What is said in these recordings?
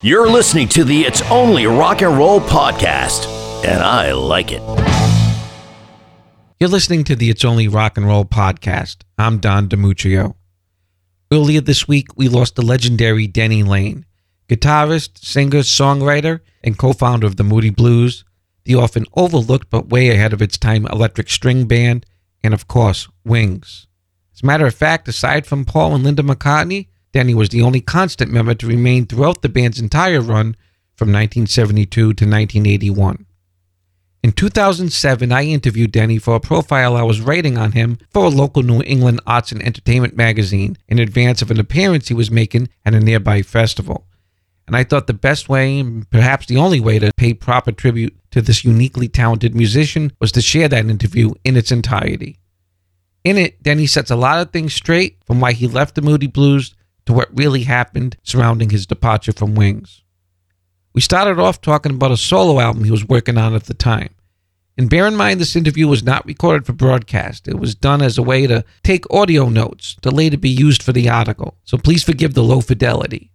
You're listening to the It's Only Rock and Roll podcast, and I like it. You're listening to the It's Only Rock and Roll podcast. I'm Don Demetrio. Earlier this week, we lost the legendary Denny Laine, guitarist, singer, songwriter, and co founder of the Moody Blues, the often overlooked but way ahead of its time electric string band, and of course, Wings. As a matter of fact, aside from Paul and Linda McCartney, Denny was the only constant member to remain throughout the band's entire run from 1972 to 1981. In 2007, I interviewed Denny for a profile I was writing on him for a local New England arts and entertainment magazine in advance of an appearance he was making at a nearby festival. And I thought the best way, and perhaps the only way to pay proper tribute to this uniquely talented musician was to share that interview in its entirety. In it, Denny sets a lot of things straight from why he left the Moody Blues to what really happened surrounding his departure from Wings. We started off talking about a solo album he was working on at the time. And bear in mind, this interview was not recorded for broadcast. It was done as a way to take audio notes to later be used for the article. So please forgive the low fidelity.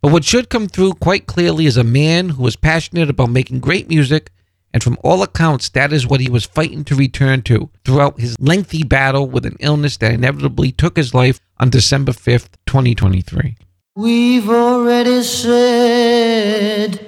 But what should come through quite clearly is a man who was passionate about making great music, and from all accounts, that is what he was fighting to return to throughout his lengthy battle with an illness that inevitably took his life on December 5th, 2023. We've already said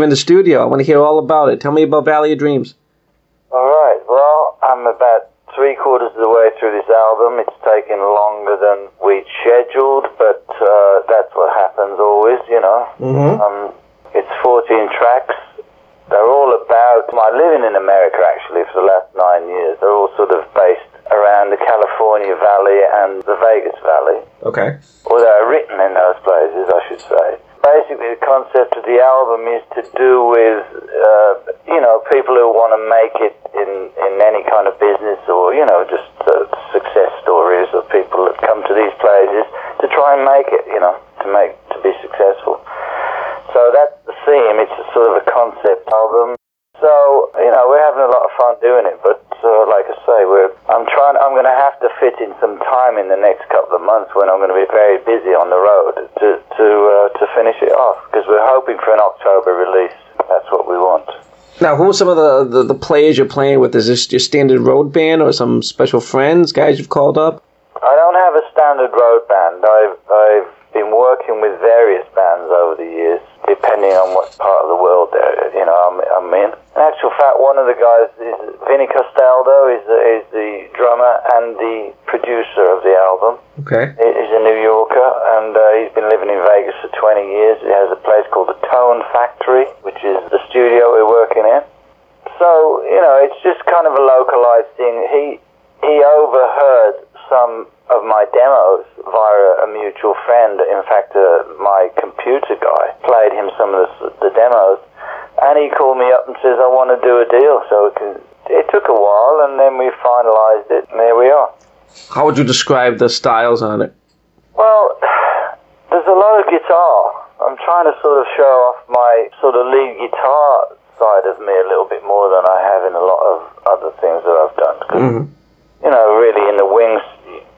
you're in the studio. I want to hear all about it. Tell me about Valley of Dreams. All right. Well, I'm about three quarters of the way through this album. It's taken longer than we'd scheduled, but uh, that's what happens always, you know. Mm-hmm. Um, it's 14 tracks. They're all about my living in America, actually, for the last nine years. They're all sort of based around the California Valley and the Vegas Valley. Okay. Well, they are written in those places, I should say. Basically, the concept of the album is to do with, uh, you know, people who want to make it in, in any kind of business or, you know, just uh, success stories of people that come to these places to try and make it, you know, to make, to be successful. So that's the theme. It's a sort of a concept album. So you know we're having a lot of fun doing it, but uh, like I say, we're I'm trying. I'm going to have to fit in some time in the next couple of months when I'm going to be very busy on the road to to uh, to finish it off because we're hoping for an October release. That's what we want. Now, who are some of the, the, the players you're playing with? Is this your standard road band or some special friends, guys you've called up? I don't have a standard road band. I've I've been working with various bands over the years, depending on what part of the world they're, you know I'm, I'm in. In actual fact, one of the guys is Vinny Castaldo, is the, is the drummer and the producer of the album. Okay. He- He's a New Yorker, and uh, he's been living in Vegas for 20 years. He has a place called the Tone Factory, which is the studio we're working in. So you know, it's just kind of a localized thing. He he overheard some of my demos via a mutual friend. In fact, uh, my computer guy played him some of the, the demos, and he called me up and says, "I want to do a deal." So it, can, it took a while, and then we finalized it, and there we are. How would you describe the styles on it? Well, there's a lot of guitar. I'm trying to sort of show off my sort of lead guitar side of me a little bit more than I have in a lot of other things that I've done. 'Cause, Mhm. You know, really in the Wings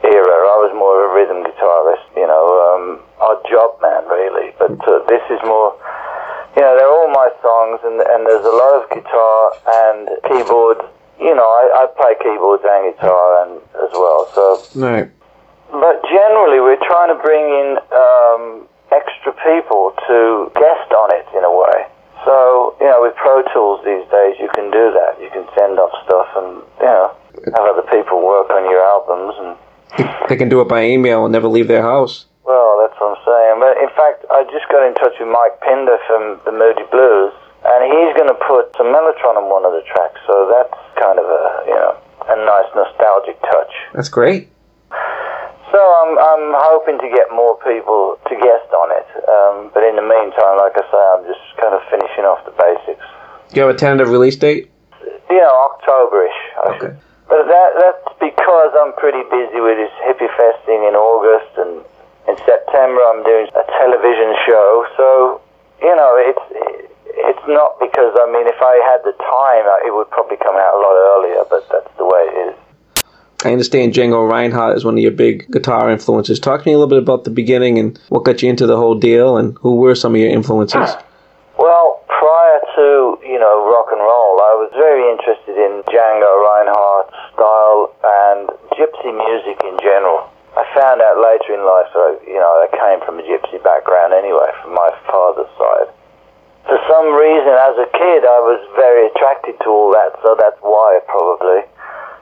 era, I was more of a rhythm guitarist. You know, um, odd job man, really. But uh, this is more. You know, they're all my songs, and and there's a lot of guitar and keyboard. You know, I, I play keyboards and guitar and as well. So Right. but generally, we're trying to bring in um, extra people to guest on it in a way. So, you know, with Pro Tools these days, you can do that. You can send off stuff and, you know, have other people work on your albums. And, They can do it by email and never leave their house. well, that's what I'm saying. But in fact, I just got in touch with Mike Pinder from the Moody Blues, and he's going to put some Mellotron on one of the tracks. So that's kind of a, you know, a nice nostalgic touch. That's great. So I'm, I'm hoping to get more people to guest on it. Um, but in the meantime, like I say, I'm just kind of finishing off the basics. Do you have a tentative release date? Yeah, Octoberish. I Okay. should. But that, that's because I'm pretty busy with this hippie festing in August, and in September I'm doing a television show. So, you know, it's it's not because I mean, if I had the time, uh, it would probably come out a lot earlier. But that's the way it is. I understand Django Reinhardt is one of your big guitar influences. Talk to me a little bit about the beginning and what got you into the whole deal and who were some of your influences. Well, prior to, you know, rock and roll, I was very interested in Django Reinhardt's style and gypsy music in general. I found out later in life that, I, you know, I came from a gypsy background anyway, from my father's side. For some reason, as a kid, I was very attracted to all that, so that's why, probably.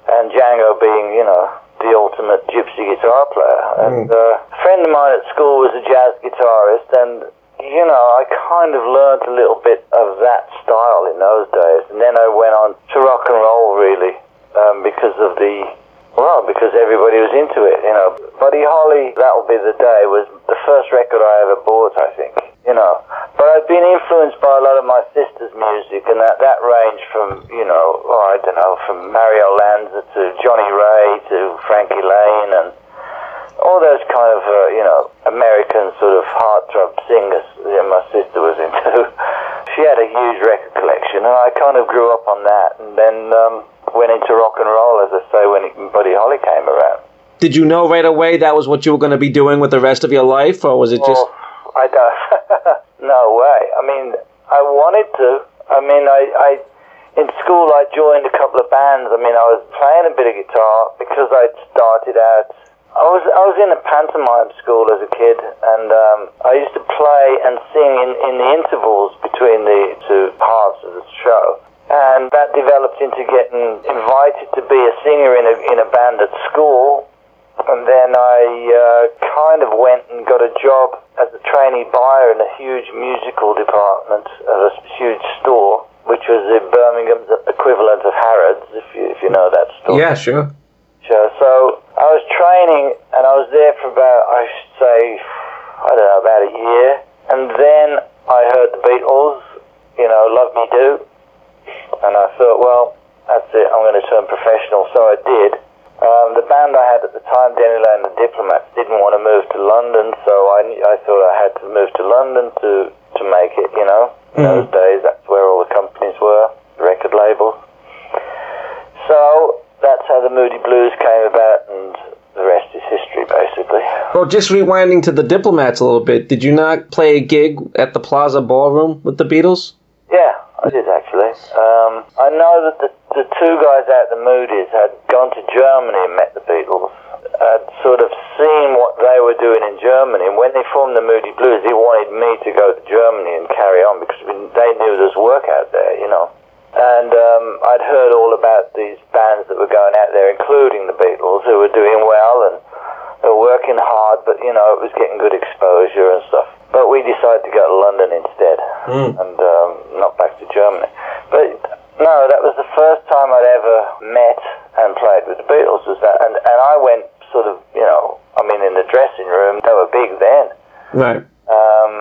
And Django being, you know, the ultimate gypsy guitar player. And uh, a friend of mine at school was a jazz guitarist, and you know, I kind of learned a little bit of that style in those days, and then I went on to rock and roll really um, because of the well, because everybody was into it. You know, Buddy Holly, that'll be the day was the first record I ever bought, I think. You know, but I've been influenced by a lot of my sister's music, and that that ranged from you know, oh, I don't know, from Mario Lanza to Johnnie Ray to Frankie Laine and all those kind of, uh, you know, American sort of heartthrob singers that my sister was into. she had a huge record collection, and I kind of grew up on that, and then um, went into rock and roll, as I say, when Buddy Holly came around. Did you know right away that was what you were going to be doing with the rest of your life, or was it just? I don't. no way. I mean, I wanted to. I mean, I, I in school I joined a couple of bands. I mean, I was playing a bit of guitar because I'd started out. I was I was in a pantomime school as a kid, and um, I used to play and sing in, in the intervals between the two halves of the show. And that developed into getting invited to be a singer in a in a band at school, and then I uh, kind of went and got a job as a trainee buyer in a huge musical department of a huge store, which was the Birmingham equivalent of Harrods, if you if you know that store. Yeah, sure. Sure. So I was training, and I was there for about, I should say, I don't know, about a year. And then I heard the Beatles, you know, Love Me Do. And I thought, well, that's it, I'm going to turn professional. So I did. Um, the band I had at the time, Denny Laine and the Diplomats, didn't want to move to London, so I, I thought I had to move to London to, to make it, you know. In those days, that's where all the companies were, the record labels. So that's how the Moody Blues came about, and the rest is history, basically. Well, just rewinding to the Diplomats a little bit, did you not play a gig at the Plaza Ballroom with the Beatles? Yeah, I did actually. Um, I know that the, the two guys at the Moodies had gone to Germany and met the Beatles. Had sort of seen what they were doing in Germany, and when they formed the Moody Blues, he wanted me to go to Germany and carry on because they knew there was work out there, you know. And um, I'd heard all about these bands that were going out there, including the Beatles, who were doing well and they were working hard, but you know it was getting good exposure and stuff. But we decided to go to London instead, and um, not back to Germany. But no, that was the first time I'd ever met and played with the Beatles. Was that, and and I went sort of, you know, I mean, in the dressing room, they were big then. Right. Um,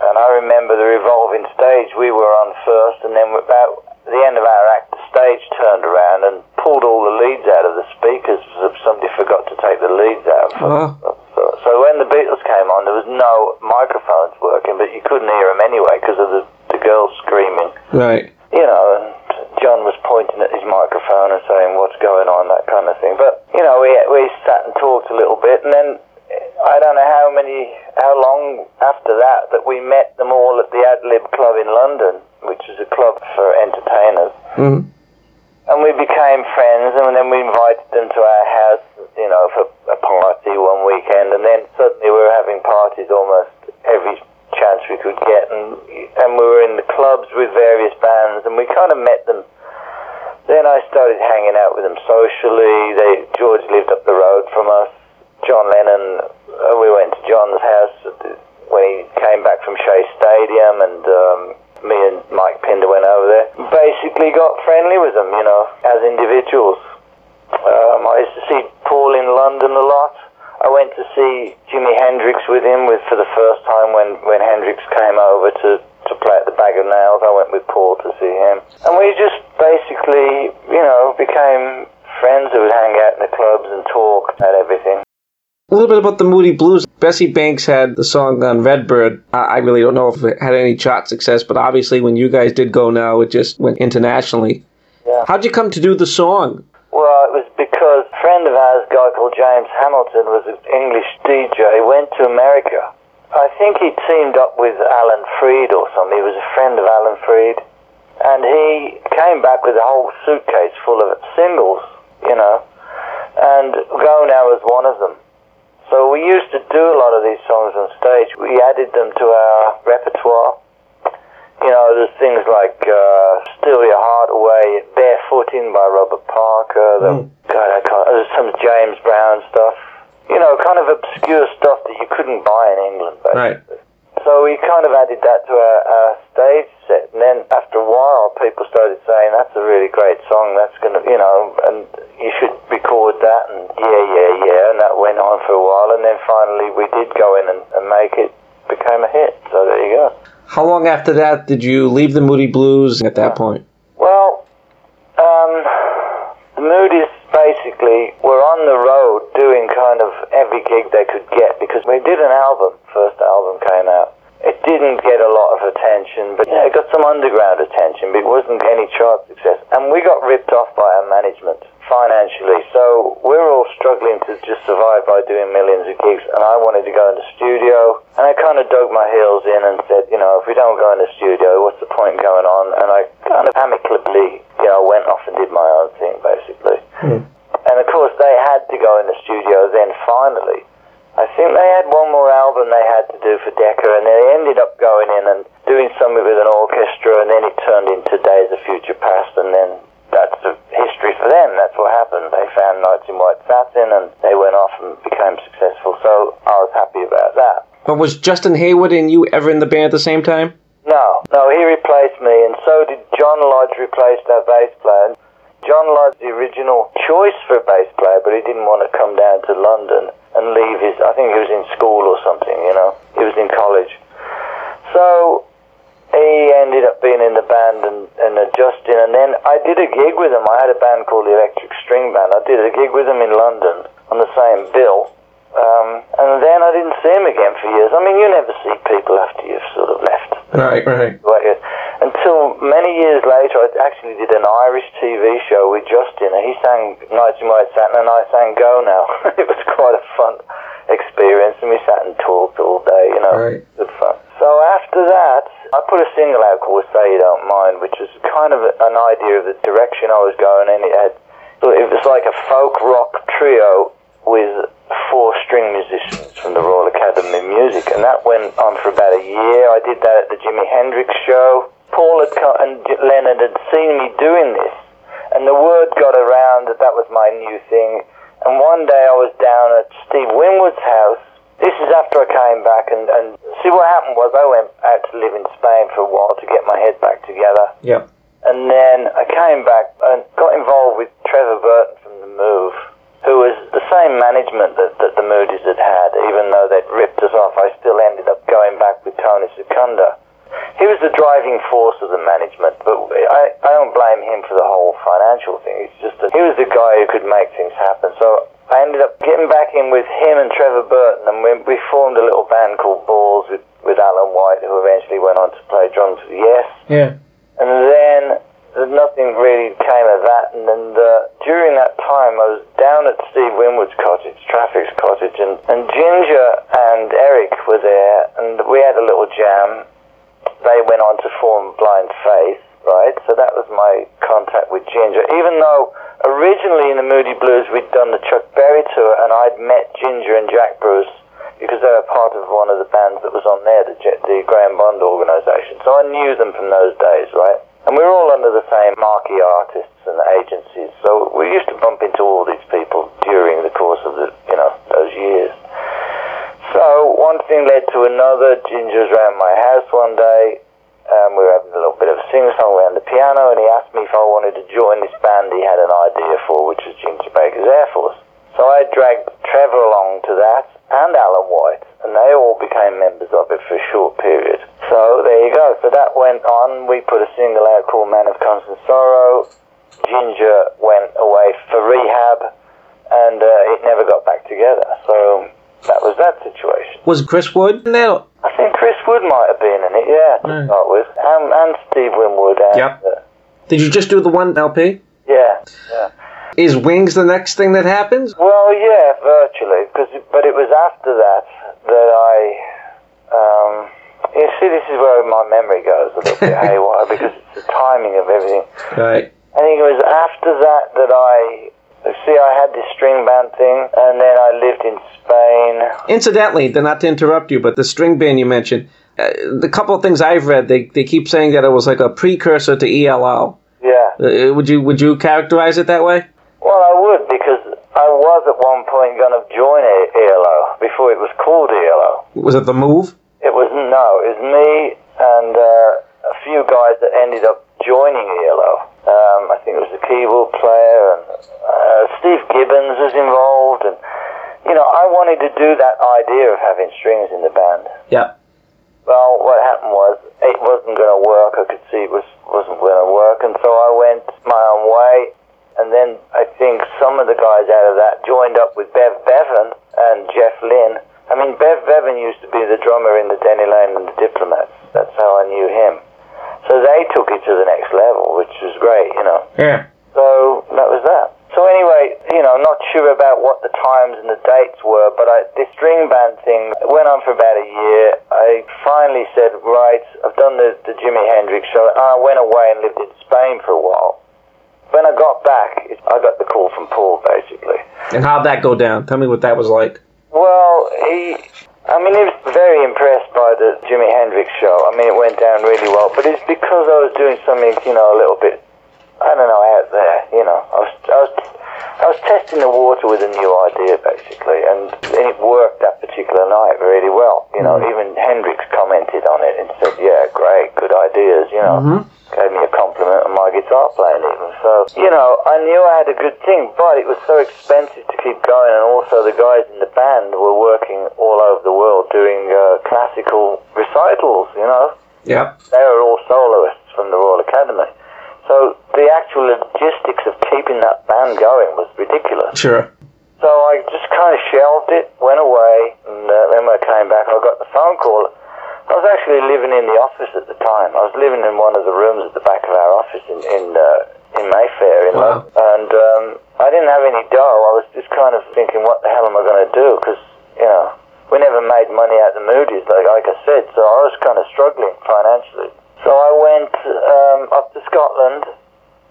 and I remember the revolving stage. We were on first, and then about the end of our act, the stage turned around and pulled all the leads out of the speakers. Somebody forgot to take the leads out. Oh. So, when the Beatles came on, there was no microphones working, but you couldn't hear them anyway because of the, the girls screaming. Right. You know, and John was pointing at his microphone and saying what's going on, that kind of thing. But you know, we we sat and talked a little bit, and then I don't know how many, how long after that that we met them all at the Ad Lib Club in London, which is a club for entertainers. Mhm. And we became friends, and then we invited them to our house, you know, for a party one weekend, and then suddenly we were having parties almost every chance we could get, and and we were in the clubs with various bands, and we kind of met them. Then I started hanging out with them socially. They George lived up the road from us. John Lennon, uh, we went to John's house when he came back from Shea Stadium, and um, me and Mike Pinder went over there. Basically, got friendly with them, you know, as individuals. Um, I used to see Paul in London a lot. I went to see Jimi Hendrix with him with for the first time when, when Hendrix came over to, to play at the Bag of Nails. I went with Paul to see him. And we just basically, you know, became friends who would hang out in the clubs and talk about everything. A little bit about the Moody Blues. Bessie Banks had the song on Redbird. I I really don't know if it had any chart success, but obviously when you guys did go now, it just went internationally. Yeah. How'd you come to do the song? Well, it was because a friend of ours, a guy called James Hamilton, was an English DJ, went to America. I think he teamed up with Alan Freed or something. He was a friend of Alan Freed. And he came back with a whole suitcase full of singles, you know. And Go Now was one of them. So we used to do a lot of these songs on stage. We added them to our repertoire. You know, there's things like uh, Steal Your Heart Away, Barefooting by Robert Parker, the, God, I can't, there's some James Brown stuff. You know, kind of obscure stuff that you couldn't buy in England, Right. So we kind of added that to our, our stage set, and then after a while, people started saying, that's a really great song, that's going to, you know, and you should record that, and yeah, yeah, yeah, and that went on for a while, and then finally we did go in and, and make it, became a hit, so there you go. How long after that did you leave the Moody Blues at that point? Well, um, the Moodies basically were on the road doing kind of every gig they could get because we did an album, first album came out. It didn't get a lot of attention, but yeah, it got some underground attention, but it wasn't any chart success. And we got ripped off by our management financially, so we were all struggling to just survive by doing millions of gigs. And I wanted to go in the studio, and I kind of dug my heels in and said, you know, if we don't go in the studio, what's the point going on? And I kind of amicably, you know, went off and did my own thing, basically. Hmm. And of course, they had to go in the studio then finally. I think they had one more album they had to do for Decca, and they ended up going in and doing something with an orchestra, and then it turned into Days of Future Passed, and then that's the history for them. That's what happened. They found Nights in White Satin, and they went off and became successful. So I was happy about that. But was Justin Hayward and you ever in the band at the same time? No, no, he replaced me, and so did John Lodge replaced our bass player. John Lodge's the original choice for a bass player, but he didn't want to come down to London and leave his. I think he was in school or something, you know. He was in college. So he ended up being in the band and, and adjusting. And then I did a gig with him. I had a band called the Electric String Band. I did a gig with him in London on the same bill. Um, and then I didn't see him again for years. I mean, you never see people after you've sort of left. Right, right. Right. Until many years later, I actually did an Irish TV show with Justin. and He sang Nights in White Satin, and I sang Go Now. it was quite a fun experience, and we sat and talked all day. You know, Right. good fun. So after that, I put a single out called "Say You Don't Mind," which was kind of an idea of the direction I was going in. It had, it was like a folk rock trio with four string musicians from the Royal Academy of Music, and that went on for about a year. I did that at the Jimi Hendrix show. Paul had come, and Leonard had seen me doing this, and the word got around that that was my new thing. And one day I was down at Steve Winwood's house. This is after I came back, and, and see what happened was I went out to live in Spain for a while to get my head back together. Yep. And then I came back and got involved with Trevor Burton from The Move, who was the same management that, that the Moodies had had, even though they'd ripped us off. I still ended up going back with Tony Secunda. He was the driving force of the management, but I, I don't blame him for the whole financial thing. It's just that he was the guy who could make things happen. So I ended up getting back in with him and Trevor Burton, and we, we formed a little band called Balls with, with Alan White, who eventually went on to play drums for Yes. Yeah. And then nothing really came of that. And then uh, during that time, I was down at Steve Winwood's cottage, Traffic's cottage, and, and Ginger and Eric were there, and we had a little jam. They went on to form Blind Faith, right? So that was my contact with Ginger. Even though originally in the Moody Blues we'd done the Chuck Berry tour, and I'd met Ginger and Jack Bruce because they were part of one of the bands that was on there, the, the Graham Bond organisation. So I knew them from those days, right? And we were all under the same marquee artists and agencies, so we used to bump into all these people during the course of the, you know, those years. So one thing led to another. Ginger was around my house one day. Um, we were having a little bit of a sing-song around the piano, and he asked me if I wanted to join this band he had an idea for, which was Ginger Baker's Air Force. So I dragged Trevor along to that, and Alan White, and they all became members of it for a short period. So there you go. So that went on. We put a single out called Man of Constant Sorrow. Ginger went away for rehab, and uh, it never got back together. So that was that situation. Was Chris Wood in there? I think Chris Wood might have been in it, yeah, to Right. start with. And, and Steve Winwood. And, Yep. uh, Did you just do the one LP? yeah, yeah. Is Wings the next thing that happens? Well, yeah, virtually. Cause, but it was after that that I. Um, you see, this is where my memory goes a little bit haywire because it's the timing of everything. Right. I think it was after that that I. See, I had this string band thing, and then I lived in Spain. Incidentally, not to interrupt you, but the string band you mentioned, uh, the couple of things I've read, they, they keep saying that it was like a precursor to ELO. Yeah. Uh, would you would you characterize it that way? Well, I would because I was at one point going to join ELO before it was called ELO. Was it the move? It was no, it was me and uh, a few guys that ended up joining ELO. Um, I think it was the keyboard player and uh, Steve Gibbons was involved, and you know I wanted to do that idea of having strings in the band. Yeah. Well, what happened was it wasn't going to work. I could see it was wasn't going to work, and so I went my own way. And then I think some of the guys out of that joined up with Bev Bevan and Jeff Lynne. I mean, Bev Bevan used to be the drummer in the Denny Laine and the Diplomats. That's how I knew him. So they took it to the next level, which was great, you know. Yeah. So that was that. So anyway, you know, not sure about what the times and the dates were, but I, this string band thing went on for about a year. I finally said, right, I've done the, the Jimi Hendrix show. And I went away and lived in Spain for a while. When I got back, it, I got the call from Paul, basically. And how'd that go down? Tell me what that was like. Well, he, I mean, he was very impressed by the Jimi Hendrix show. I mean, it went down really well, but it's because I was doing something, you know, a little bit, I don't know, out there, you know. I was, I was, I was testing the water with a new idea, basically, and, and it worked that particular night really well. You know, mm. even Hendrix commented on it and said, yeah, great, good ideas, you know. Mm-hmm. Gave me a compliment on my guitar playing even. So, you know, I knew I had a good thing, but it was so expensive to keep going, and also the guys in the band were working all over the world doing uh, classical recitals, you know. Yep. They were all soloists from the Royal Academy. So the actual logistics of keeping that band going was ridiculous. Sure. So I just kind of shelved it, went away, and uh, then when I came back, I got the phone call. I was actually living in the office at the time. I was living in one of the rooms at the back of our office in in, uh, in Mayfair, in Wow. London. and um, I didn't have any dough. I was just kind of thinking, what the hell am I going to do? Because you know, we never made money out the Moodies, like like I said. So I was kind of struggling financially. So I went um, up to Scotland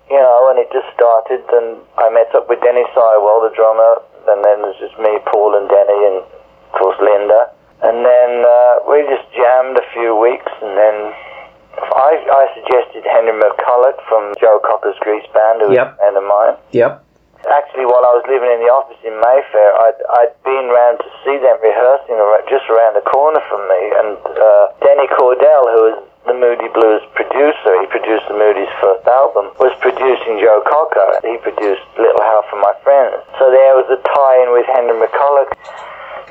you know, and it just started, and I met up with Denny Seiwell, the drummer, and then it was just me, Paul, and Denny, and of course Linda. And then uh, we just jammed a few weeks, and then I, I suggested Henry McCullough from Joe Cocker's Grease Band, who was Yep. a friend of mine. Yep. Actually, while I was living in the office in Mayfair, I'd, I'd been round to see them rehearsing just around the corner from me, and uh, Denny Cordell, who was the Moody Blues producer, he produced the Moodies first album, was producing Joe Cocker. He produced Little Help from My Friends. So there was a tie-in with Henry McCullough.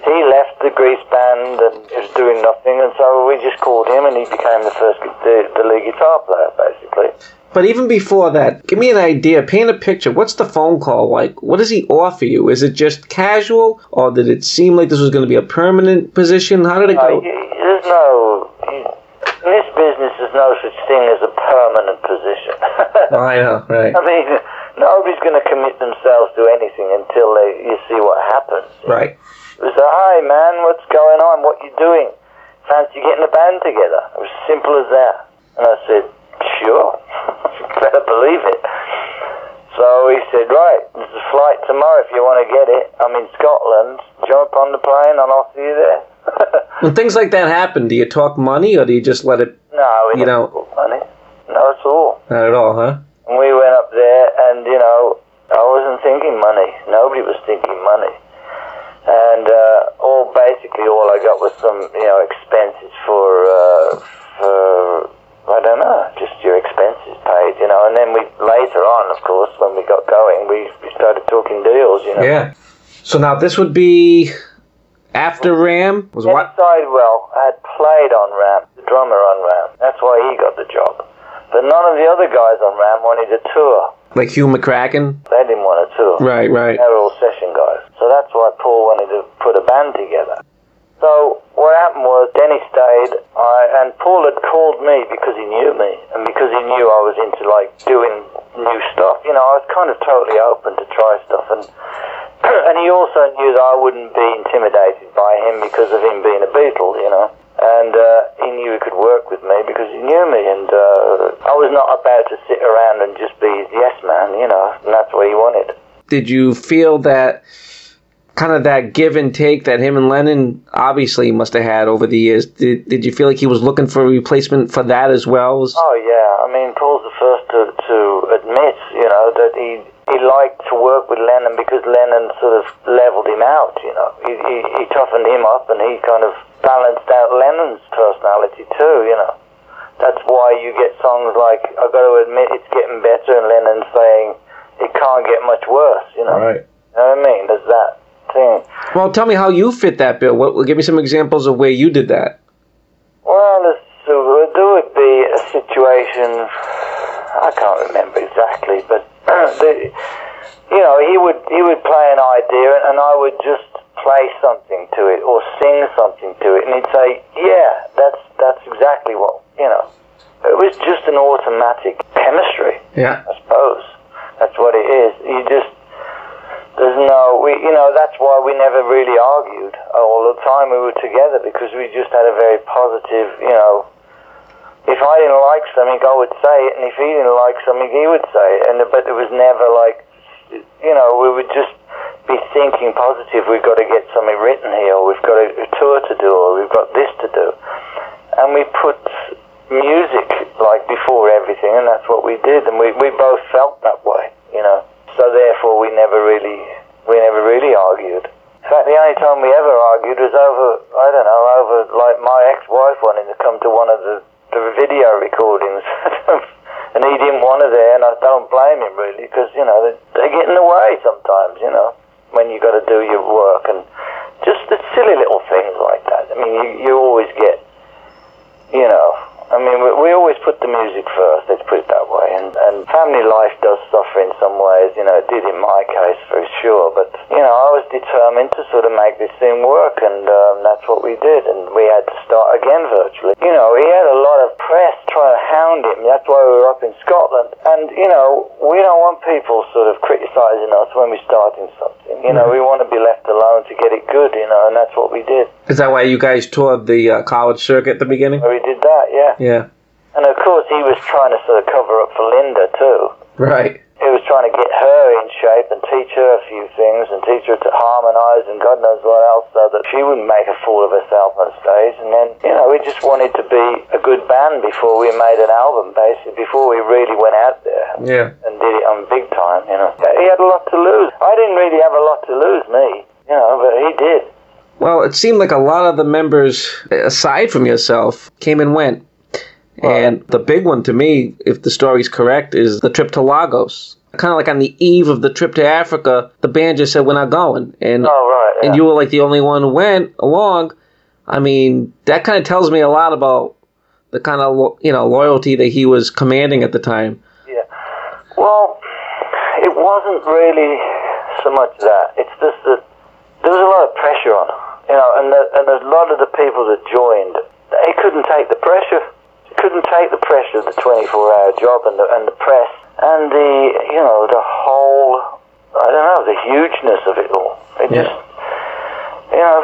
He left the Grease band and was doing nothing, and so we just called him, and he became the first, the, the lead guitar player, basically. But even before that, give me an idea. Paint a picture. What's the phone call like? What does he offer you? Is it just casual, or did it seem like this was going to be a permanent position? How did it Uh, go? y- there's no. In this business, there's no such thing as a permanent position. Oh, I know, right? I mean, nobody's going to commit themselves to anything until they, you see what happens. Right. It was, hi man, what's going on? What you doing? Fancy getting a band together? It was simple as that. And I said, sure. Better believe it. So he said, right, there's a flight tomorrow if you want to get it. I'm in Scotland. Jump on the plane and I'll see you there. When things like that happen, do you talk money, or do you just let it? No, we You know- took money. No, at all. Not at all, huh? And we went up there, and you know, I wasn't thinking money. Nobody was thinking money. And uh, all basically, all I got was some, you know, expenses for, uh, for I don't know, just your expenses paid, you know. And then we later on, of course, when we got going, we, we started talking deals, you know. Yeah. So now this would be after Ram. Was what? Seiwell had played on Ram, the drummer on Ram. That's why he got the job. But none of the other guys on Ram wanted a tour. Like Hugh McCracken? They didn't want a tour. Right, right. They were all session guys. So that's why Paul wanted to put a band together. So what happened was Denny stayed, I, and Paul had called me because he knew me, and because he knew I was into like doing new stuff. You know, I was kind of totally open to try stuff, and and he also knew that I wouldn't be intimidated by him because of him being a Beatle. You know. And uh, he knew he could work with me because he knew me, and uh, I was not about to sit around and just be his yes man, you know, and that's what he wanted. Did you feel that kind of that give and take that him and Lennon obviously must have had over the years? Did, did you feel like he was looking for a replacement for that as well? Oh yeah, I mean Paul's the first to, to admit, you know, that he he liked to work with Lennon because Lennon sort of leveled him out, you know. He, he, he toughened him up and he kind of balanced out Lennon's personality too, you know. That's why you get songs like I've got to admit it's getting better and Lennon saying it can't get much worse, you know. Right. You know what I mean? There's that thing. Well, tell me how you fit that bill. What, give me some examples of where you did that. Well, uh, there would be a situation. I can't remember exactly, but the, you know, he would he would play an idea, and I would just play something to it or sing something to it, and he'd say, "Yeah, that's that's exactly what you know." It was just an automatic chemistry. Yeah. I suppose that's what it is. You just there's no we you know that's why we never really argued all the time we were together because we just had a very positive you know. If I didn't like something, I would say it, and if he didn't like something, he would say it. And but it was never like, you know, we would just be thinking positive. We've got to get something written here, or we've got a, tour to do, or we've got this to do, and we put music like before everything, and that's what we did, and we we both felt that way, you know so therefore we never really we never really argued. In fact, the only time we ever argued was over I don't know over like my ex-wife wanting to come to one of the, the video recordings, and he didn't want her there, and I don't blame him really because you know they, they get in the way sometimes, you know, when you got to do your work and just the silly little things like that. I mean, you you always get, you know I mean, we, we always put the music first, let's put it that way. And, and family life does suffer in some ways, you know, it did in my case for sure. But, you know, I was determined to sort of make this thing work, and um, that's what we did. And we had to start again virtually. You know, he had a lot of press trying to hound him. That's why we were up in Scotland. And, you know, we don't want people sort of criticising us when we're starting something. You know, we want to be left alone to get it good, you know, and that's what we did. Is that why you guys toured the uh, college circuit at the beginning? We did that, yeah. Yeah. And of course, he was trying to sort of cover up for Linda too. Right. He was trying to get her in shape and teach her a few things and teach her to harmonise and God knows what else so that she wouldn't make a fool of herself on stage. And then, you know, we just wanted to be a good band before we made an album, basically, before we really went out there Yeah. and did it on big time, you know. He had a lot to lose. I didn't really have a lot to lose, me, you know, but he did. Well, it seemed like a lot of the members, aside from yourself, came and went. And the big one to me, if the story's correct, is the trip to Lagos. Kind of like on the eve of the trip to Africa, the band just said, We're not going. And, Oh, right. Yeah. and you were like the only one who went along. I mean, that kind of tells me a lot about the kind of, lo- you know, loyalty that he was commanding at the time. Yeah. Well, it wasn't really so much that. It's just that there was a lot of pressure on him, you know, and the, and a lot of the people that joined, they couldn't take the pressure. Couldn't take the pressure of the 24-hour job and the and the press and the you know the whole I don't know the hugeness of it all. It Yeah. just you know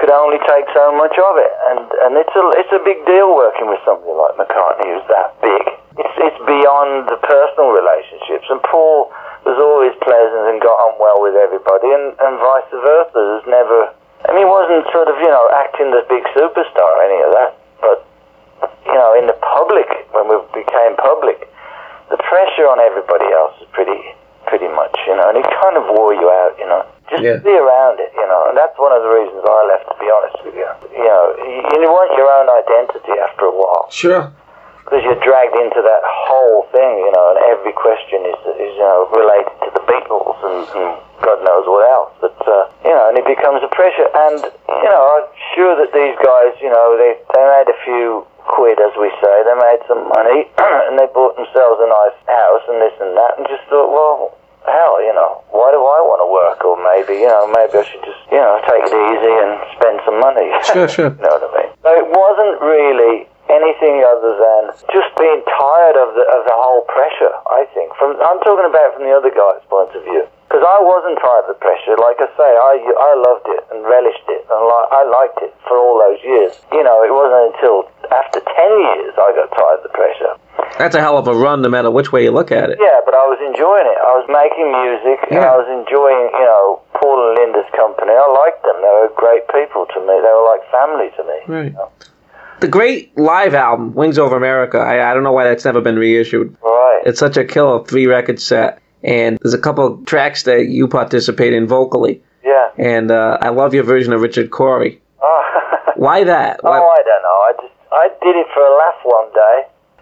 could only take so much of it, and and it's a it's a big deal working with somebody like McCartney who's that big. It's it's beyond the personal relationships, and Paul was always pleasant and got on well with everybody, and and vice versa. There's never. Mean, he wasn't sort of you know acting the big superstar or any of that, but you know, in the public when we became public, the pressure on everybody else is pretty pretty much, you know, and it kind of wore you out, you know. Just Yeah. be around it, you know, and that's one of the reasons I left, to be honest with you. You know, you, you want your own identity after a while Sure. Because you're dragged into that whole thing, you know, and every question is, is you know, related to the Beatles and, and God knows what else. But, uh, you know, and it becomes a pressure. And, you know, I'm sure that these guys, you know, they, they made a few quid, as we say. They made some money and they bought themselves a nice house and this and that and just thought, well, hell, you know, why do I want to work? Or maybe, you know, maybe I should just, you know, take it easy and spend some money. Sure, sure. You know what I mean? So it wasn't really anything other than just being tired of the of the whole pressure. I think from I'm talking about from the other guy's point of view because I wasn't tired of the pressure. Like I say, I I loved it and relished it and li- I liked it for all those years. You know, it wasn't until after ten years I got tired of the pressure. That's a hell of a run, no matter which way you look at it. Yeah, but I was enjoying it. I was making music, and Yeah. I was enjoying, you know, Paul and Linda's company. I liked them. They were great people to me. They were like family to me. Right. The great live album, Wings Over America, I, I don't know why that's never been reissued. Right. It's such a killer three record set. And there's a couple tracks that you participate in vocally. yeah. And uh, I love your version of Richard Cory. Oh. Why that? Oh, I don't know. I just I did it for a laugh one day.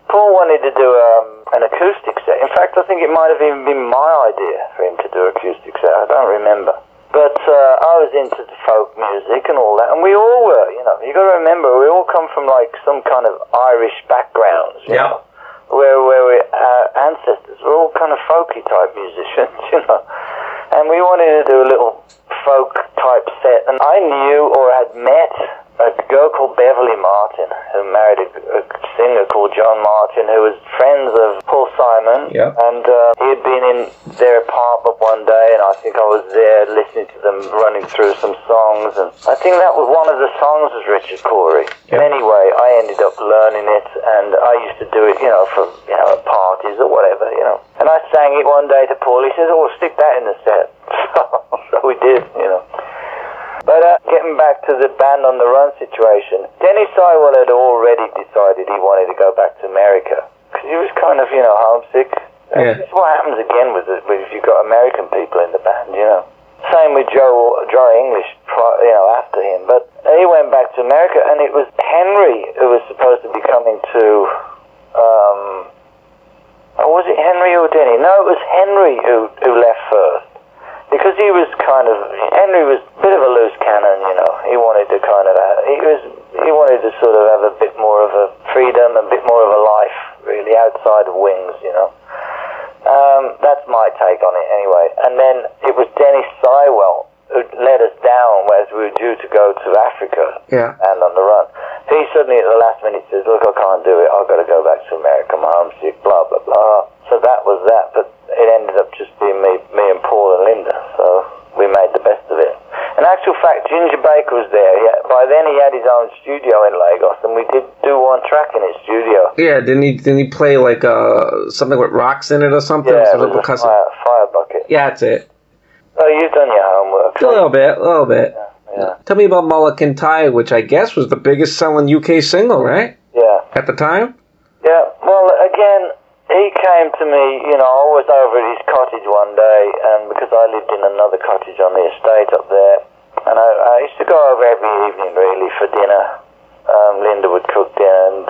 Paul wanted to do um, an acoustic set. In fact, I think it might have even been my idea for him to do acoustic set. I don't remember. But uh, I was into the folk music and all that, and we all were. You know, you got to remember, we all come from like some kind of Irish backgrounds. You Yeah. know, where where we, our ancestors were all kind of folky type musicians. You know, and we wanted to do a little folk type set, and I knew or had met a girl called Beverley Martyn who married a, a singer called John Martyn who was friends of Paul Simon. Yeah. and uh, he had been in their apartment one day and I think I was there listening to them running through some songs and I think that was one of the songs was Richard Cory. Yeah. anyway I ended up learning it and I used to do it you know for you know at parties or whatever you know. And I sang it one day to Paul. He says oh stick that in the set. So we did you know but uh, getting back to the band on the run situation, Denny Seiwell had already decided he wanted to go back to America because he was kind of, you know, homesick. Yeah. This is what happens again with, the, with if you've got American people in the band, you know. Same with Joe Joe English, you know, after him. But he went back to America, and it was Henry who was supposed to be coming to. Um, oh, was it Henry or Denny? No, it was Henry who who left first. Because he was kind of Henry was a bit of a loose cannon, you know. He wanted to kind of he was he wanted to sort of have a bit more of a freedom, a bit more of a life, really outside of wings, you know. Um, that's my take on it, anyway. And then it was Dennis Seiwell let us down as we were due to go to Africa Yeah. and on the run. He suddenly at the last minute says, "Look, I can't do it. I've got to go back to America. I'm homesick." Blah blah blah. So that was that. But it ended up just being me, me and Paul and Linda. So we made the best of it. In actual fact, Ginger Baker was there. He had, by then, he had his own studio in Lagos, and we did do one track in his studio. Yeah, didn't he? Didn't he play like uh something with rocks in it or something? Yeah, it was a fire, fire bucket. Yeah, that's it. Oh, you've done your homework. A little bit, a little bit. Yeah, Tell me about Mulligan which I guess was the biggest selling UK single, right? yeah. At the time? Yeah, well, again, he came to me, you know, I was over at his cottage one day, and because I lived in another cottage on the estate up there, and I, I used to go over every evening, really, for dinner. Um, Linda would cook dinner, and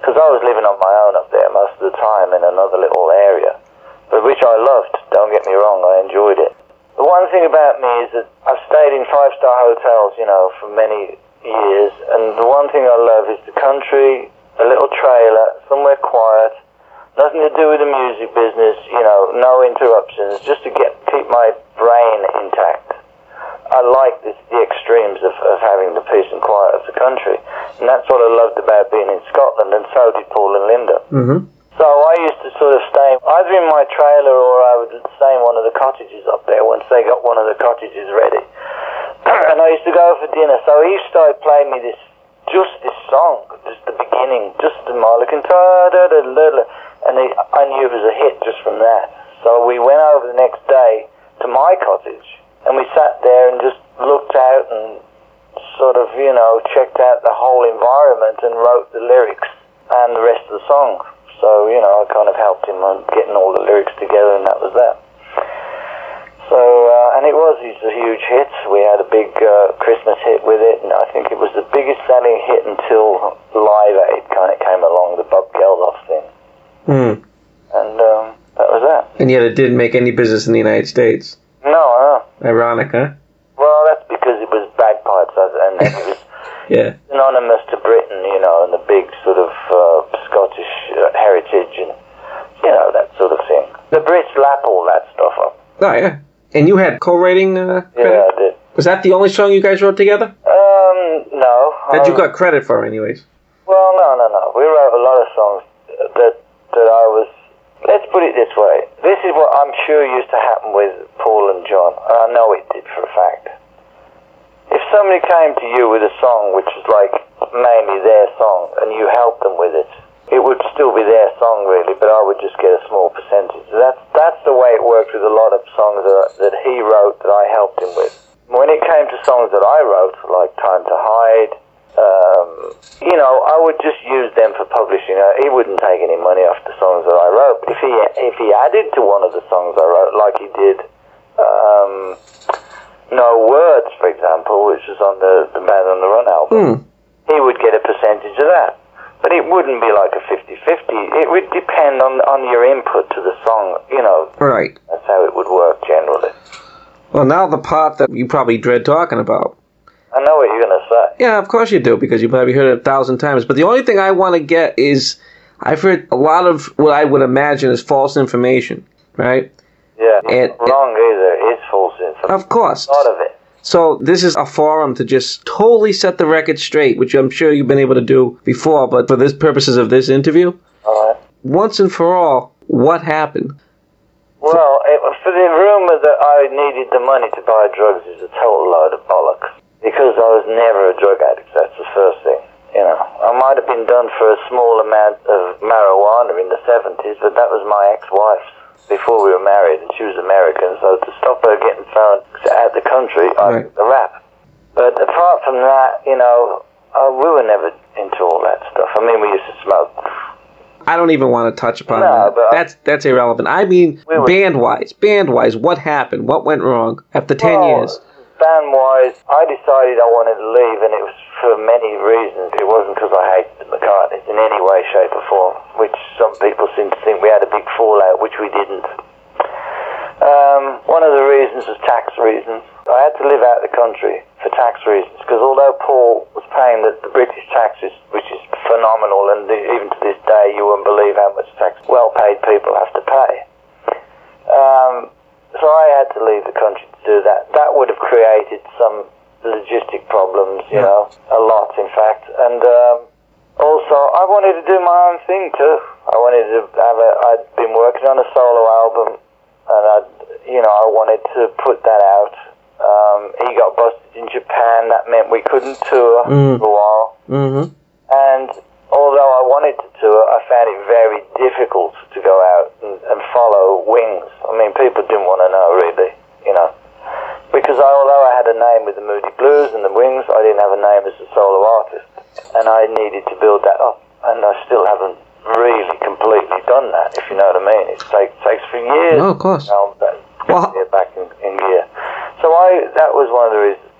because I was living on my own up there most of the time in another little area, but which I loved, don't get me wrong, I enjoyed it. The one thing about me is that I've stayed in five-star hotels, you know, for many years, and the one thing I love is the country, a little trailer, somewhere quiet, nothing to do with the music business, you know, no interruptions, just to get keep my brain intact. I like this, the extremes of, of having the peace and quiet of the country, and that's what I loved about being in Scotland, and so did Paul and Linda. Mm-hmm. So I used to sort of stay either in my trailer or I would stay in one of the cottages up there once they got one of the cottages ready. and I used to go for dinner. So he started playing me this, just this song, just the beginning, just the da. And I knew it was a hit just from that. So we went over the next day to my cottage and we sat there and just looked out and sort of, you know, checked out the whole environment and wrote the lyrics and the rest of the song. So, you know, I kind of helped him on getting all the lyrics together, and that was that. So, uh, and it was, it's a huge hit. We had a big uh, Christmas hit with it, and I think it was the biggest selling hit until Live Aid kind of came along, the Bob Geldof thing. Hmm. And um, that was that. And yet it didn't make any business in the United States. No, I know. Ironic, huh? Well, that's because it was bagpipes, and it was Yeah. synonymous to Britain, you know, and the big sort of uh, heritage and, you know, that sort of thing. The Brits lap all that stuff up. Oh, yeah. And you had co-writing uh, Yeah. I did. Was that the only song you guys wrote together? Um, no. That you Um, got credit for, anyways? Well, no, no, no. We wrote a lot of songs that that I was. Let's put it this way. This is what I'm sure used to happen with Paul and John, and I know it did for a fact. If somebody came to you with a song which was like mainly their song, and you helped them with it, it would still be their song really, but I would just get a small percentage. That's that's the way it worked with a lot of songs that, that he wrote that I helped him with. When it came to songs that I wrote, like Time to Hide, um, you know, I would just use them for publishing. Uh, he wouldn't take any money off the songs that I wrote. But if he if he added to one of the songs I wrote, like he did, um, No Words, for example, which was on the the Band on the Run album, Hmm. he would get a percentage of that. But it wouldn't be like a 50-50. It would depend on on your input to the song. You know, Right. that's how it would work generally. Well, now the part that you probably dread talking about. I know what you're going to say. Yeah, of course you do, because you've probably heard it a thousand times. But the only thing I want to get is I've heard a lot of what I would imagine is false information, right? Yeah, And- wrong either. It's false information. Of course. A lot of it. So this is a forum to just totally set the record straight, which I'm sure you've been able to do before, but for the purposes of this interview, right. once and for all, what happened? Well, it, for the rumour that I needed the money to buy drugs is a total load of bollocks. Because I was never a drug addict, that's the first thing. You know, I might have been done for a small amount of marijuana in the 70s, but that was my ex-wife's before we were married, and she was American, so to stop her getting thrown out the country, I Right. the rap. But apart from that, you know, uh, we were never into all that stuff. I mean, we used to smoke. I don't even want to touch upon No, that. but- That's that's irrelevant. I mean, We band wise, band wise, what happened? What went wrong after ten Well, years? Band wise, I decided I wanted to leave, and it was for many reasons. It wasn't because I hated the McCartneys in any way, shape, or form, which some people seem to think we had a big fallout, which we didn't. Um, one of the reasons was tax reasons. I had to live out of the country for tax reasons because although Paul was paying the, the British taxes, which is phenomenal, and the, even to this day you wouldn't believe how much tax well-paid people have to pay. Um, so I had to leave the country to do that. That would have created some logistic problems, you Yeah. know, a lot in fact. And um, also, I wanted to do my own thing too. I wanted to have a. I'd been working on a solo album, and I, you know, I wanted to put that out. Um, he got busted in Japan. That meant we couldn't tour Mm. for a while. Mm-hmm. And although I wanted to tour, I found it very difficult to go out and, and follow Wings. I mean, people didn't want to know really, you know. Because I, although I had a name with the Moody Blues and the Wings, I didn't have a name as a solo artist. And I needed to build that up. And I still haven't really completely done that, if you know what I mean. It take, takes for years. No, of course. Now Well- get back in, in gear. So I that was one of the reasons.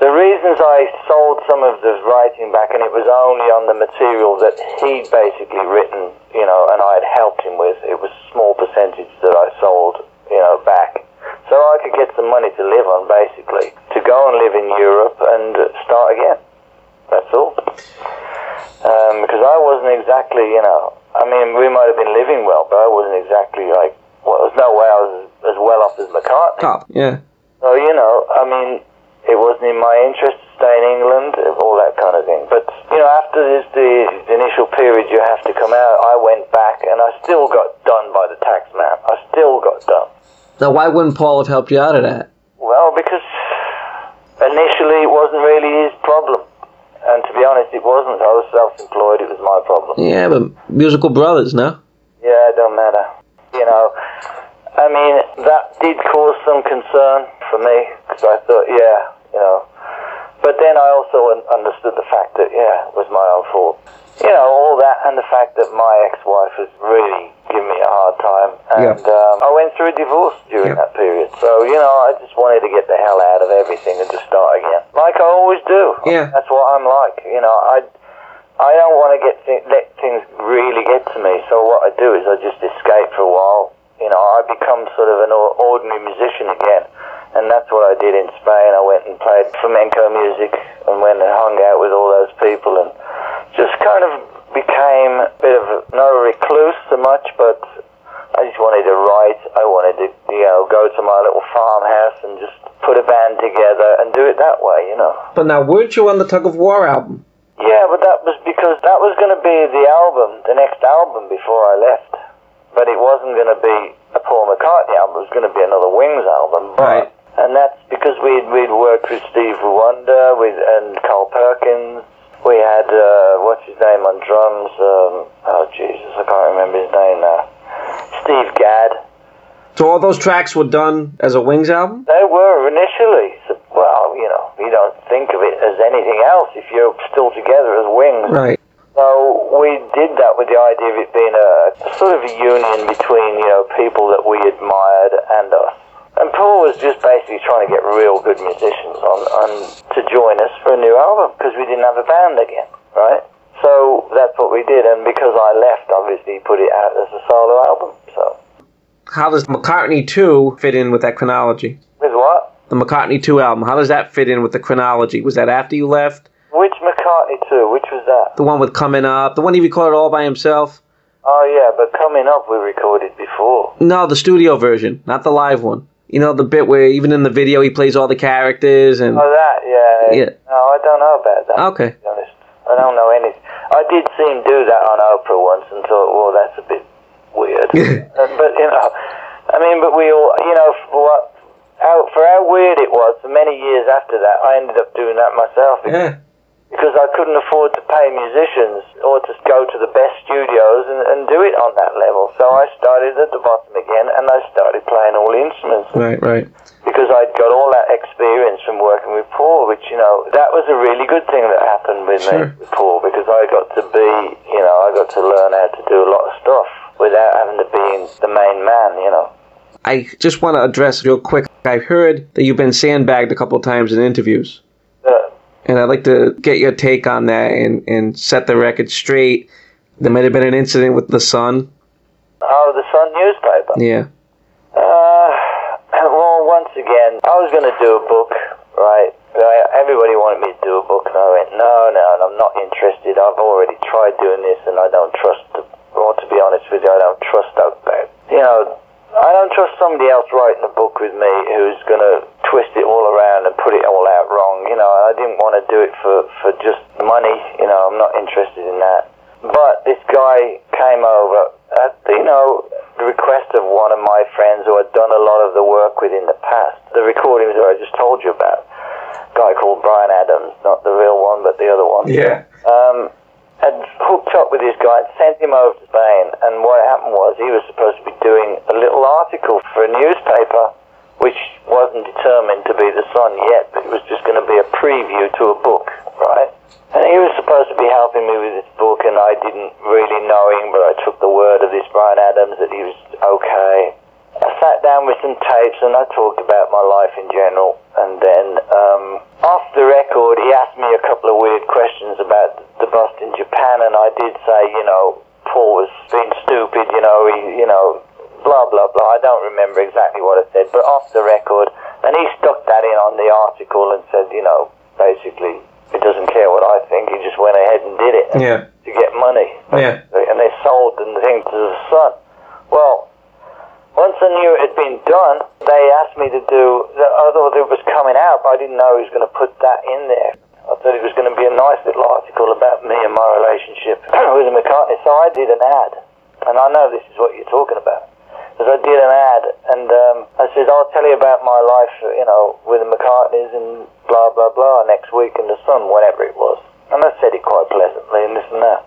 The reasons I sold some of the writing back, and it was only on the material that he'd basically written, you know, and I had helped him with. It was a small percentage that I sold, you know, back. So I could get some money to live on, basically, to go and live in Europe and start again. That's all. Um, because I wasn't exactly, you know, I mean, we might have been living well, but I wasn't exactly like, well, there's no way I was as well off as McCartney. Top. Yeah. So, you know, I mean, it wasn't in my interest to stay in England, all that kind of thing. But, you know, after this, the, the initial period you have to come out, I went back and I still got done by the tax man. I still got done. Now, why wouldn't Paul have helped you out of that? Well, because initially it wasn't really his problem. And to be honest, it wasn't. I was self-employed. It was my problem. Yeah, but musical brothers, no? Yeah, it don't matter. You know, I mean, that did cause some concern for me because I thought, yeah, you know. But then I also understood the fact that, yeah, it was my own fault. You know, all that and the fact that my ex-wife was really given me a hard time. And um, I went through a divorce during Yeah. that period. So, you know, I just wanted to get the hell out of everything and just start again. Like I always do. Yeah. That's what I'm like. You know, I I don't want to get th- let things really get to me. So what I do is I just escape for a while. You know, I become sort of an ordinary musician again, and that's what I did in Spain. I went and played flamenco music and went and hung out with all those people, and just kind of became a bit of a recluse so much, but I just wanted to write. I wanted to, you know, go to my little farmhouse and just put a band together and do it that way. You know. But now, weren't you on the Tug of War album? Yeah, but that was because that was going to be the album, the next album before I left. But it wasn't going to be a Paul McCartney album. It was going to be another Wings album. But, Right. And that's because we'd we'd worked with Steve Wonder with and Carl Perkins. We had uh, what's his name on drums? Um, oh Jesus, I can't remember his name now. Steve Gadd. So all those tracks were done as a Wings album? They were initially. So, well, you know, you don't think of it as anything else if you're still together as Wings. Right. So we did that with the idea of it being a sort of a union between you know people that we admired and us. And Paul was just basically trying to get real good musicians on, on to join us for a new album because we didn't have a band again, right? So that's what we did, and because I left, obviously, he put it out as a solo album. So How does McCartney 2 fit in with that chronology? with what? The McCartney 2 album, how does that fit in with the chronology? Was that after you left? Which McCartney Two? Which was that? The one with Coming Up? The one he recorded all by himself? Oh yeah, but coming up we recorded before. No, the studio version, not the live one. You know, the bit where even in the video he plays all the characters and. Oh that, yeah. Yeah. No, I don't know about that. Okay. To be honest, I don't know anything. I did see him do that on Oprah once and thought, well, that's a bit weird. Uh, but you know, I mean, but we all, you know, for what, how, for how weird it was, for many years after that, I ended up doing that myself Yeah. Because I couldn't afford to pay musicians or to go to the best studios and, and do it on that level. So I started at the bottom again and I started playing all the instruments Right, right. because I'd got all that experience from working with Paul, which, you know, that was a really good thing that happened with Sure. me, with Paul, because I got to be, you know, I got to learn how to do a lot of stuff without having to be the main man, you know. I just want to address real quick. I've heard that you've been sandbagged a couple of times in interviews. Uh, And I'd like to get your take on that and, and set the record straight. There might have been an incident with the Sun. oh, the Sun newspaper. Yeah. Uh, well, once again, I was going to do a book, right? Everybody wanted me to do a book, and I went, no, no, and I'm not interested. I've already tried doing this, and I don't trust. The, well, to be honest with you, I don't trust that. You know, I don't trust somebody else writing a book with me who's going to twist it all around and put it all out wrong. You know, I didn't want to do it for for just money. You know, I'm not interested in that. But this guy came over at the, you know the request of one of my friends who had done a lot of the work with in the past. The recordings that I just told you about. A guy called Brian Adams, not the real one, but the other one. Yeah. Um, had hooked up with this guy sent him over to Spain. And what happened was he was supposed to be doing a little article for a newspaper, which wasn't determined to be the Sun yet, but it was just going to be a preview to a book, right? And he was supposed to be helping me with this book, and I didn't really know him, but I took the word of this Brian Adams that he was okay. I sat down with some tapes and I talked about my life in general. And then um, off the record, he asked me a couple of weird questions about the bust in Japan, and I did say, you know, Paul was being stupid, you know, he, you know, blah blah blah. I don't remember exactly what I said, but off the record, and he stuck that in on the article and said, you know, basically, he doesn't care what I think. He just went ahead and did it Yeah. to get money. Yeah. And they sold the thing to the Sun. Well, once I knew it had been done, they asked me to do. I thought it was coming out, but I didn't know he was going to put that in there. I thought it was going to be a nice little article about me and my relationship with the McCartney. So I did an ad, and I know this is what you're talking about. Because I did an ad, and um, I said, I'll tell you about my life, you know, with the McCartneys and blah, blah, blah, next week in the Sun, whatever it was. And I said it quite pleasantly and this and that.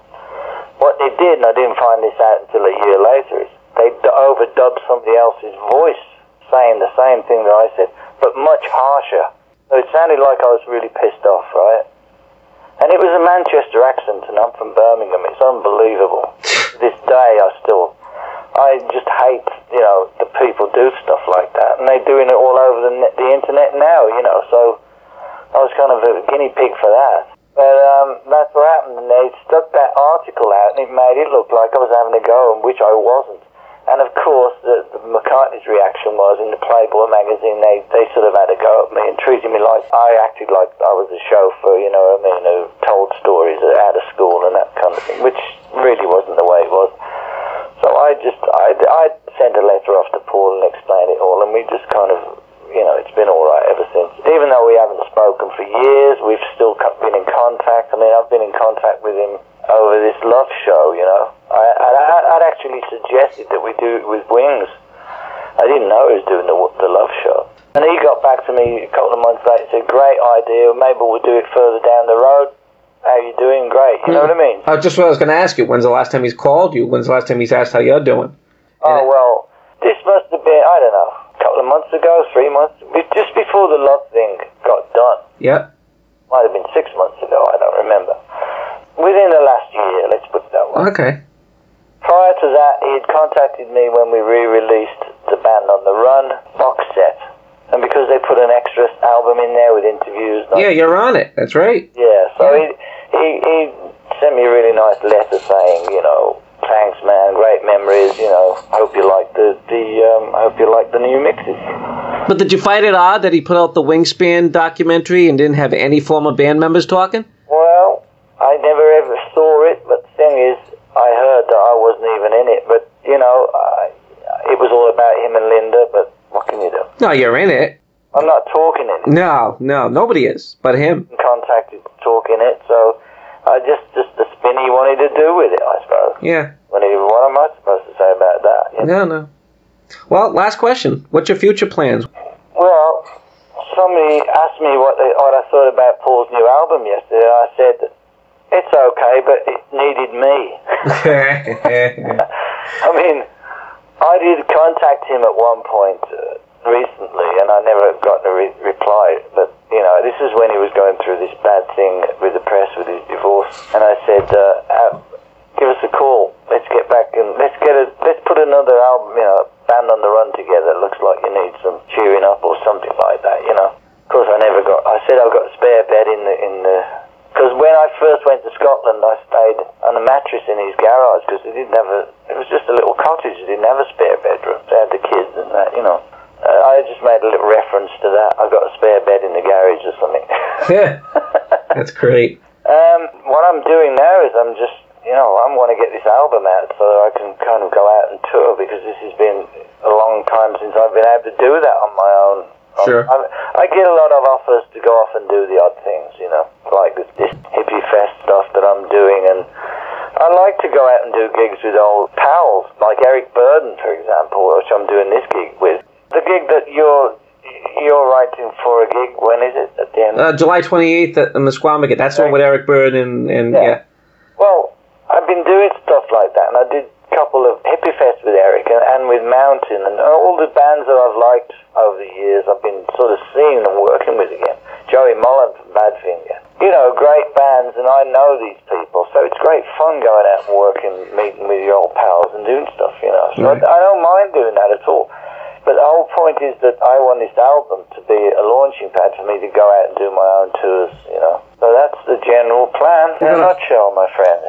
What they did, and I didn't find this out until a year later, is they overdubbed somebody else's voice saying the same thing that I said, but much harsher. So it sounded like I was really pissed off, right? And it was a Manchester accent, and I'm from Birmingham. It's unbelievable. this day, I still, I just hate, you know, the people do stuff like that, and they're doing it all over the, the internet now, you know. So I was kind of a guinea pig for that. But um, that's what happened, and they stuck that article out, and it made it look like I was having a go, and which I wasn't. And of course, the, the McCartney's reaction was in the Playboy magazine, they, they sort of had a go at me and treated me like I acted like I was a chauffeur, you know what I mean, who told stories out of school and that kind of thing, which really wasn't the way it was. So I just, I, I sent a letter off to Paul and explained it all, and we just kind of, you know, it's been all right ever since. Even though we haven't spoken for years, we've still been in contact. I mean, I've been in contact with him over this love show, you know. I, I, I'd actually suggested that we do it with Wings. I didn't know he was doing the, the love show. And he got back to me a couple of months later and said, great idea, maybe we'll do it further down the road. How you doing? Great. You know what I mean? Uh, just what I was going to ask you. When's the last time he's called you? When's the last time he's asked how you're doing? Oh well, this must have been I don't know, a couple of months ago, three months, just before the love thing got done. Yep. Might have been six months ago. I don't remember. Within the last year, let's put it that way. Okay. Prior to that, he had contacted me when we re-released the Band on the Run box set, and because they put an extra album in there with interviews. Yeah, you're on it. That's right. Yeah, so he, he he sent me a really nice letter saying, you know, thanks man, great memories, you know, hope you like the the um, hope you like the new mixes. But did you find it odd that he put out the Wingspan documentary and didn't have any former band members talking? Well, I never ever saw it, but the thing is, I heard that I wasn't even in it. But you know, I, it was all about him and Linda. But what can you do? No, you're in it. I'm not talking in it. No, no, nobody is but him. Contacted to talk in it, so I just just the spin he wanted to do with it, I suppose. Yeah. What, am I supposed to say about that? you know? No, no. Well, last question. What's your future plans? Well, somebody asked me what, they, what I thought about Paul's new album yesterday. and I said, it's okay, but it needed me. I mean, I did contact him at one point uh, recently, and I never got a re- reply. But you know, this is when he was going through this bad thing with the press with his divorce, and I said, uh, uh, "Give us a call. Let's get back and let's get a let's put another album, you know, band on the run together. It looks like you need some cheering up or something like that, you know." Of course, I never got. I said I've got a spare bed in the in the because when I first went to Scotland, I stayed on a mattress in his garage because they didn't have a. It was just a little cottage. They didn't have a spare bedroom. They had the kids and that, you know. Uh, I just made a little reference to that. I've got a spare bed in the garage or something. Yeah, that's great. Um, what I'm doing now is I'm just, you know, I want to get this album out so that I can kind of go out and tour because this has been a long time since I've been able to do that on my own. Sure. I, I get a lot of offers to go off and do the odd things, you know, like this, this hippie fest stuff that I'm doing, and I like to go out and do gigs with old pals, like Eric Burdon, for example, which I'm doing this gig with. The gig that you're you're writing for a gig, when is it? At the end? Uh, July 28th at the Misquamicut. That's the one with Eric Burdon and, and Yeah. yeah. Well, I've been doing stuff like that, and I did couple of hippie fest with Eric and, and with Mountain, and all the bands that I've liked over the years, I've been sort of seeing and working with again. Joey Molland from Badfinger. You know, great bands, and I know these people, so it's great fun going out and working, meeting with your old pals and doing stuff, you know. So Right. I, I don't mind doing that at all. But the whole point is that I want this album to be a launching pad for me to go out and do my own tours, you know. So that's the general plan in a nutshell, my friend.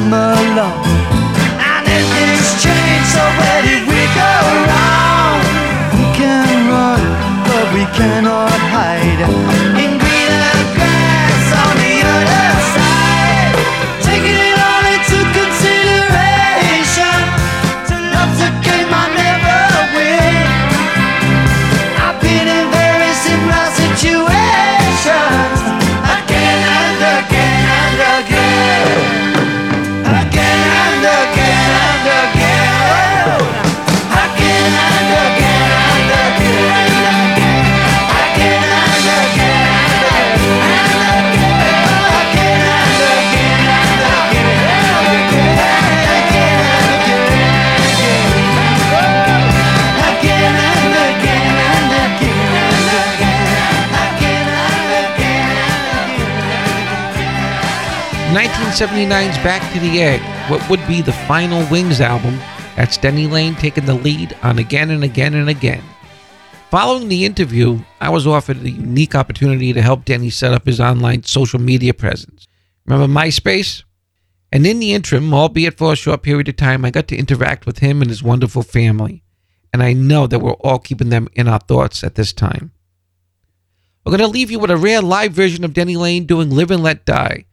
All the summer long. And then things changed, so where did we go wrong? We can run, but we cannot hide. 1979's Back to the Egg, what would be the final Wings album, that's Denny Laine taking the lead on Again and Again and Again. Following the interview, I was offered the unique opportunity to help Denny set up his online social media presence. Remember MySpace? And in the interim, albeit for a short period of time, I got to interact with him and his wonderful family. And I know that we're all keeping them in our thoughts at this time. We're going to leave you with a rare live version of Denny Laine doing Live and Let Die,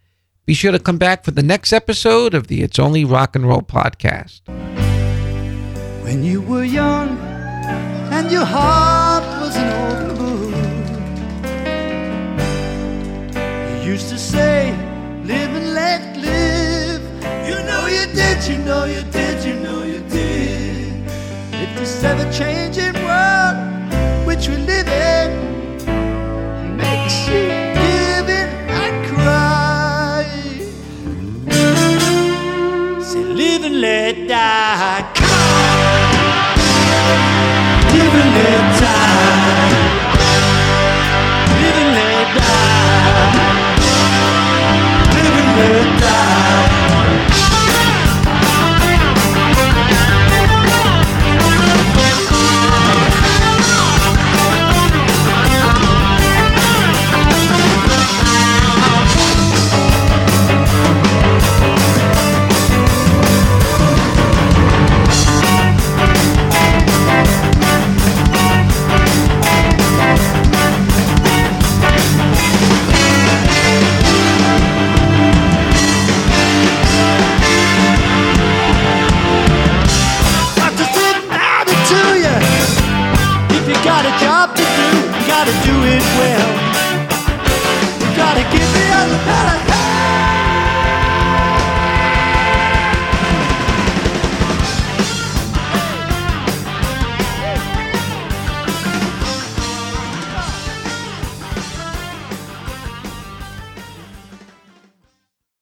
be sure to come back for the next episode of the It's Only Rock and Roll podcast. When you were young and your heart